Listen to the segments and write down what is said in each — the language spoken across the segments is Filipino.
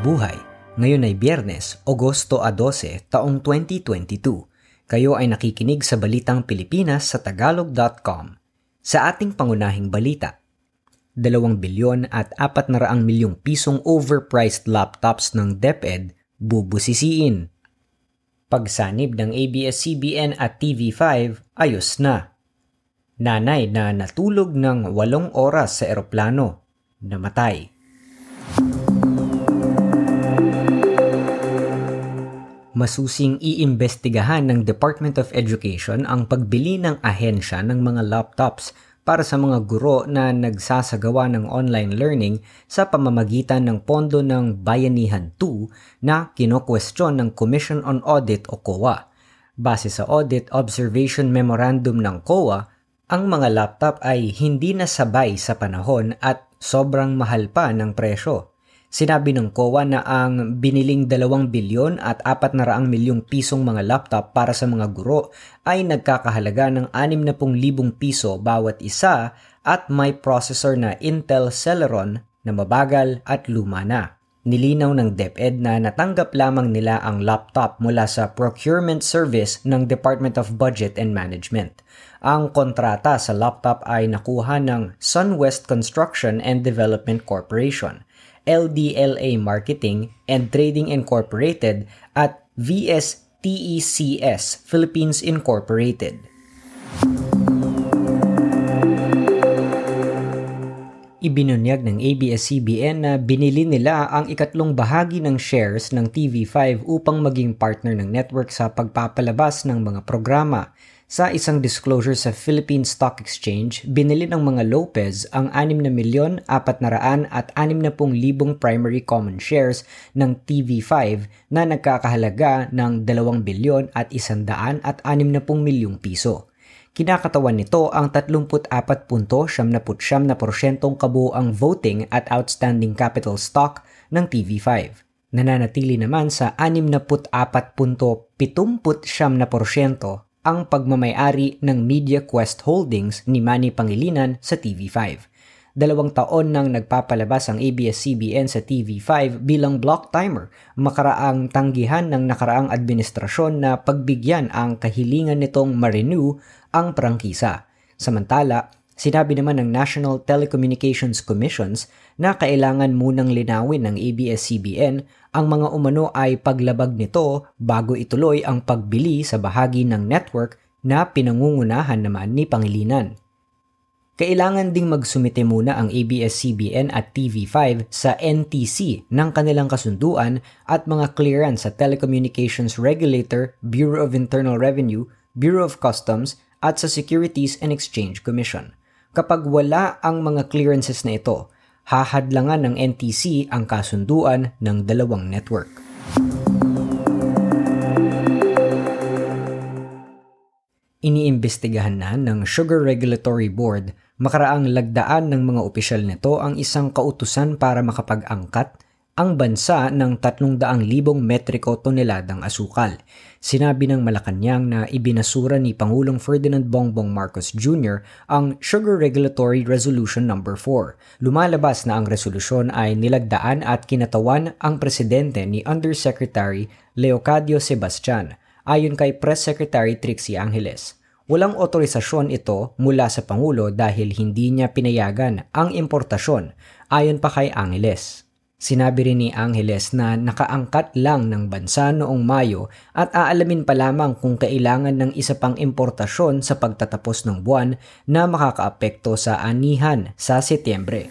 Mabuhay. Ngayon ay Biyernes, Agosto 12, taong 2022. Kayo ay nakikinig sa Balitang Pilipinas sa Tagalog.com. Sa ating pangunahing balita, 2 bilyon at 400 milyong pisong overpriced laptops ng DepEd bubusisiin. Pagsanib ng ABS-CBN at TV5, ayos na. Nanay na natulog ng walong oras sa eroplano, namatay. Masusing iimbestigahan ng Department of Education ang pagbili ng ahensya ng mga laptops para sa mga guro na nagsasagawa ng online learning sa pamamagitan ng pondo ng Bayanihan 2 na kinokwestiyon ng Commission on Audit o COA. Base sa Audit Observation Memorandum ng COA, ang mga laptop ay hindi nasabay sa panahon at sobrang mahal pa ng presyo. Sinabi ng COA na ang biniling 2 bilyon at 400 milyong pisong mga laptop para sa mga guro ay nagkakahalaga ng 60,000 piso bawat isa at may processor na Intel Celeron na mabagal at luma na. Nilinaw ng DepEd na natanggap lamang nila ang laptop mula sa procurement service ng Department of Budget and Management. Ang kontrata sa laptop ay nakuha ng SunWest Construction and Development Corporation – LDLA Marketing and Trading Incorporated at VSTECS Philippines Incorporated. Ibinunyag ng ABS-CBN na binili nila ang ikatlong bahagi ng shares ng TV5 upang maging partner ng network sa pagpapalabas ng mga programa sa isang disclosure sa Philippine Stock Exchange, binili ng mga Lopez ang 6 na milyon 400 at 60 libong primary common shares ng TV5 na nagkakahalaga ng 2 bilyon at 100 at 60 milyong piso. Kinakatawan nito ang 34.79% kabuoang voting at outstanding capital stock ng TV5 nananatili naman sa 64.79% ang pagmamayari ng Media Quest Holdings ni Manny Pangilinan sa TV5. Dalawang taon nang nagpapalabas ang ABS-CBN sa TV5 bilang block timer, makaraang tanggihan ng nakaraang administrasyon na pagbigyan ang kahilingan nitong ma-renew ang prangkisa. Samantala, Sinabi naman ng National Telecommunications Commissions na kailangan munang linawin ng ABS-CBN ang mga umano ay paglabag nito bago ituloy ang pagbili sa bahagi ng network na pinangungunahan naman ni Pangilinan. Kailangan ding magsumite muna ang ABS-CBN at TV5 sa NTC ng kanilang kasunduan at mga clearance sa Telecommunications Regulator, Bureau of Internal Revenue, Bureau of Customs at sa Securities and Exchange Commission. Kapag wala ang mga clearances na ito, hahadlangan ng NTC ang kasunduan ng dalawang network. Iniimbestigahan na ng Sugar Regulatory Board makaraang lagdaan ng mga opisyal nito ang isang kautusan para makapag-angkat ang bansa ng 300,000 metriko toneladang asukal. Sinabi ng Malacanang na ibinasura ni Pangulong Ferdinand Bongbong Marcos Jr. ang Sugar Regulatory Resolution No. 4. Lumalabas na ang resolusyon ay nilagdaan at kinatawan ang presidente ni Undersecretary Leocadio Sebastian ayon kay Press Secretary Trixie Angeles. Walang otorisasyon ito mula sa Pangulo dahil hindi niya pinayagan ang importasyon ayon pa kay Angeles. Sinabi rin ni Angeles na nakaangkat lang ng bansa noong Mayo at aalamin pa lamang kung kailangan ng isa pang importasyon sa pagtatapos ng buwan na makakaapekto sa anihan sa Setyembre.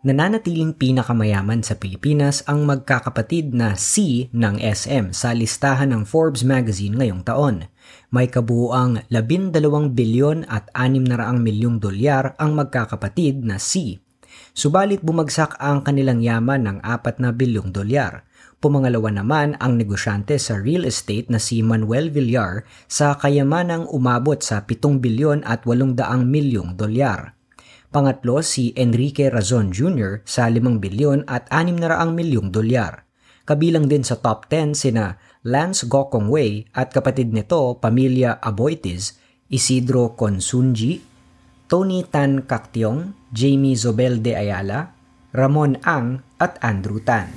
Nananatiling pinakamayaman sa Pilipinas ang magkakapatid na C ng SM sa listahan ng Forbes magazine ngayong taon. May kabuuang 12 bilyon at 600 milyong dolyar ang magkakapatid na C. Subalit bumagsak ang kanilang yaman ng 4 na bilyong dolyar. Pumangalawa naman ang negosyante sa real estate na si Manuel Villar sa kayamanang umabot sa 7 bilyon at 800 milyong dolyar. Pangatlo si Enrique Razon Jr. sa 5 bilyon at 600 milyong dolyar. Kabilang din sa top 10 sina Lance Gokongwei at kapatid nito pamilya Aboitiz, Isidro Consunji, Tony Tan Cactiong, Jamie Zobel de Ayala, Ramon Ang at Andrew Tan.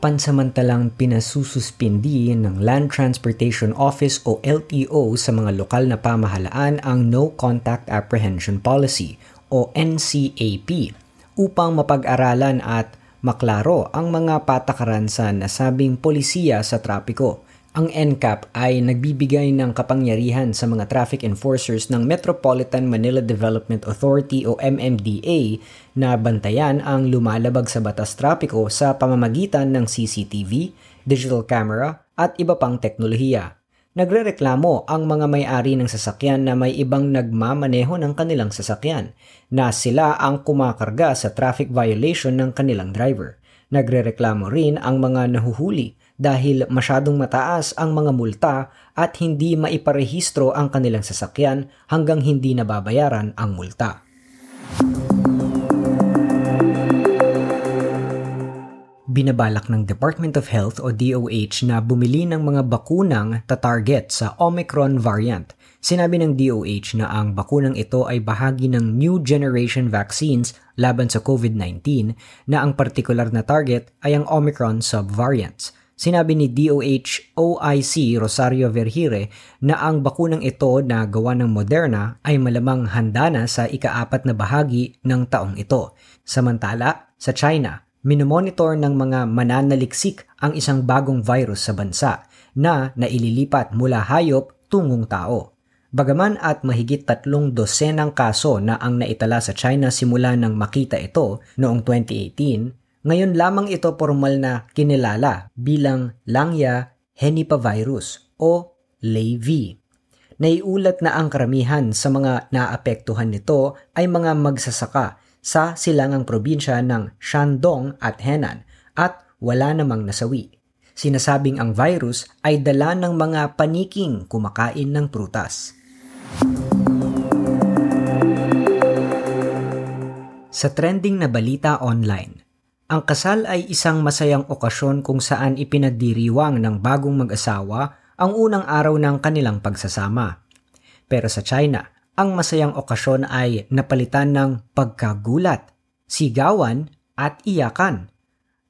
pansamantalang pinasususpindi ng Land Transportation Office o LTO sa mga lokal na pamahalaan ang No Contact Apprehension Policy o NCAP upang mapag-aralan at maklaro ang mga patakaran sa nasabing polisiya sa trapiko ang NCAP ay nagbibigay ng kapangyarihan sa mga traffic enforcers ng Metropolitan Manila Development Authority o MMDA na bantayan ang lumalabag sa batas trapiko sa pamamagitan ng CCTV, digital camera at iba pang teknolohiya. Nagrereklamo ang mga may-ari ng sasakyan na may ibang nagmamaneho ng kanilang sasakyan na sila ang kumakarga sa traffic violation ng kanilang driver. Nagrereklamo rin ang mga nahuhuli dahil masyadong mataas ang mga multa at hindi maiparehistro ang kanilang sasakyan hanggang hindi nababayaran ang multa. Binabalak ng Department of Health o DOH na bumili ng mga bakunang ta-target sa Omicron variant. Sinabi ng DOH na ang bakunang ito ay bahagi ng new generation vaccines laban sa COVID-19 na ang partikular na target ay ang Omicron subvariants. Sinabi ni DOH OIC Rosario Vergire na ang bakunang ito na gawa ng Moderna ay malamang handa na sa ikaapat na bahagi ng taong ito. Samantala, sa China, minomonitor ng mga mananaliksik ang isang bagong virus sa bansa na naililipat mula hayop tungong tao. Bagaman at mahigit tatlong dosenang kaso na ang naitala sa China simula nang makita ito noong 2018, ngayon lamang ito formal na kinilala bilang Langya henipavirus o LayV. Naiulat na ang karamihan sa mga naapektuhan nito ay mga magsasaka sa silangang probinsya ng Shandong at Henan at wala namang nasawi. Sinasabing ang virus ay dala ng mga paniking kumakain ng prutas. Sa trending na balita online, ang kasal ay isang masayang okasyon kung saan ipinagdiriwang ng bagong mag-asawa ang unang araw ng kanilang pagsasama. Pero sa China, ang masayang okasyon ay napalitan ng pagkagulat, sigawan at iyakan.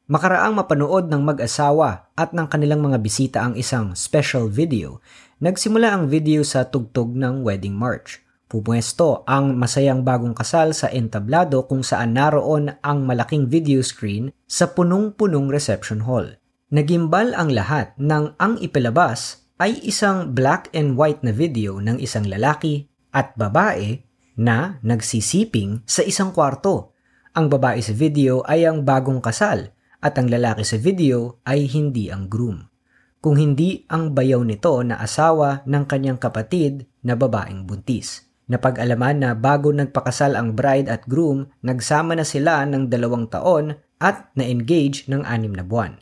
Makaraang mapanood ng mag-asawa at ng kanilang mga bisita ang isang special video, nagsimula ang video sa tugtog ng wedding march. Pupwesto ang masayang bagong kasal sa entablado kung saan naroon ang malaking video screen sa punong-punong reception hall. Nagimbal ang lahat nang ang ipilabas ay isang black and white na video ng isang lalaki at babae na nagsisiping sa isang kwarto. Ang babae sa video ay ang bagong kasal at ang lalaki sa video ay hindi ang groom. Kung hindi ang bayaw nito na asawa ng kanyang kapatid na babaeng buntis. Napag-alaman na bago nagpakasal ang bride at groom, nagsama na sila ng dalawang taon at na-engage ng anim na buwan.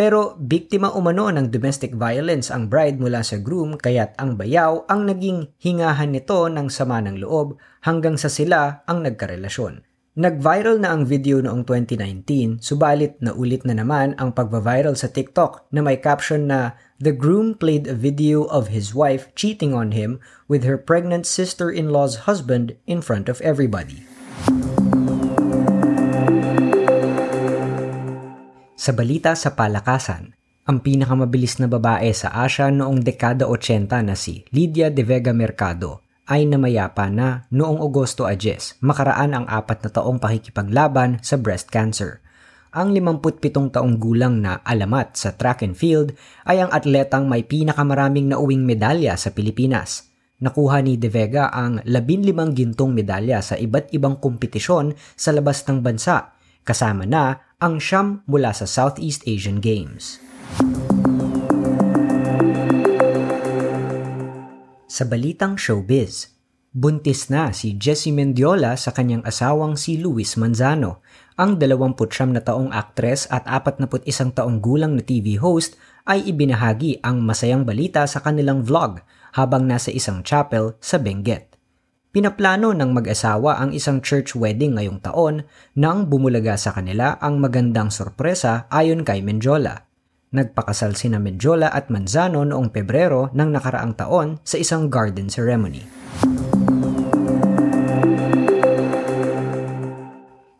Pero biktima umano ng domestic violence ang bride mula sa groom kaya't ang bayaw ang naging hingahan nito ng sama ng loob hanggang sa sila ang nagkarelasyon. Nag-viral na ang video noong 2019, subalit naulit na naman ang pagba-viral sa TikTok na may caption na The groom played a video of his wife cheating on him with her pregnant sister-in-law's husband in front of everybody. Sa balita sa palakasan, ang pinakamabilis na babae sa Asia noong dekada 80 na si Lydia de Vega Mercado ay namayapa na noong Agosto 10, makaraan ang apat na taong pakikipaglaban sa breast cancer – ang 57 taong gulang na alamat sa track and field ay ang atletang may pinakamaraming nauwing medalya sa Pilipinas. Nakuha ni De Vega ang 15 gintong medalya sa iba't ibang kompetisyon sa labas ng bansa, kasama na ang siyam mula sa Southeast Asian Games. Sa balitang showbiz, buntis na si Jessie Mendiola sa kanyang asawang si Luis Manzano ang 29 na taong aktres at 41 taong gulang na TV host ay ibinahagi ang masayang balita sa kanilang vlog habang nasa isang chapel sa Benguet. Pinaplano ng mag-asawa ang isang church wedding ngayong taon nang bumulaga sa kanila ang magandang sorpresa ayon kay Menjola. Nagpakasal sina Menjola at Manzano noong Pebrero ng nakaraang taon sa isang garden ceremony.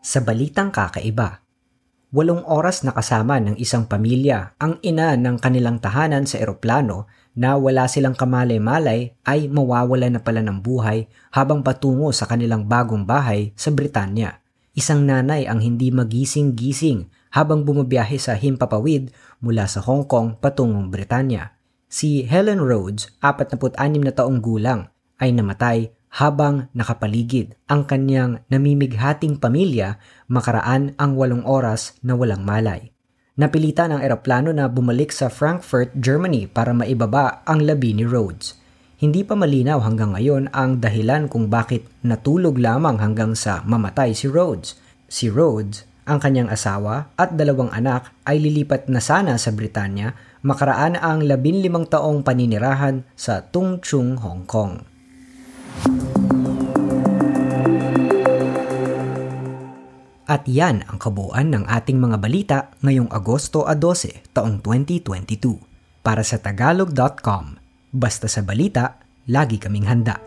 Sa balitang kakaiba, walong oras na kasama ng isang pamilya ang ina ng kanilang tahanan sa eroplano na wala silang kamalay-malay ay mawawala na pala ng buhay habang patungo sa kanilang bagong bahay sa Britanya. Isang nanay ang hindi magising-gising habang bumabiyahe sa himpapawid mula sa Hong Kong patungong Britanya. Si Helen Rhodes, 46 na taong gulang, ay namatay habang nakapaligid ang kanyang namimighating pamilya makaraan ang walong oras na walang malay. Napilitan ang eroplano na bumalik sa Frankfurt, Germany para maibaba ang labi ni Rhodes. Hindi pa malinaw hanggang ngayon ang dahilan kung bakit natulog lamang hanggang sa mamatay si Rhodes. Si Rhodes, ang kanyang asawa at dalawang anak ay lilipat na sana sa Britanya makaraan ang labinlimang taong paninirahan sa Tung Chung, Hong Kong. At yan ang kabuuan ng ating mga balita ngayong Agosto a 12 taong 2022. Para sa tagalog.com, basta sa balita, lagi kaming handa.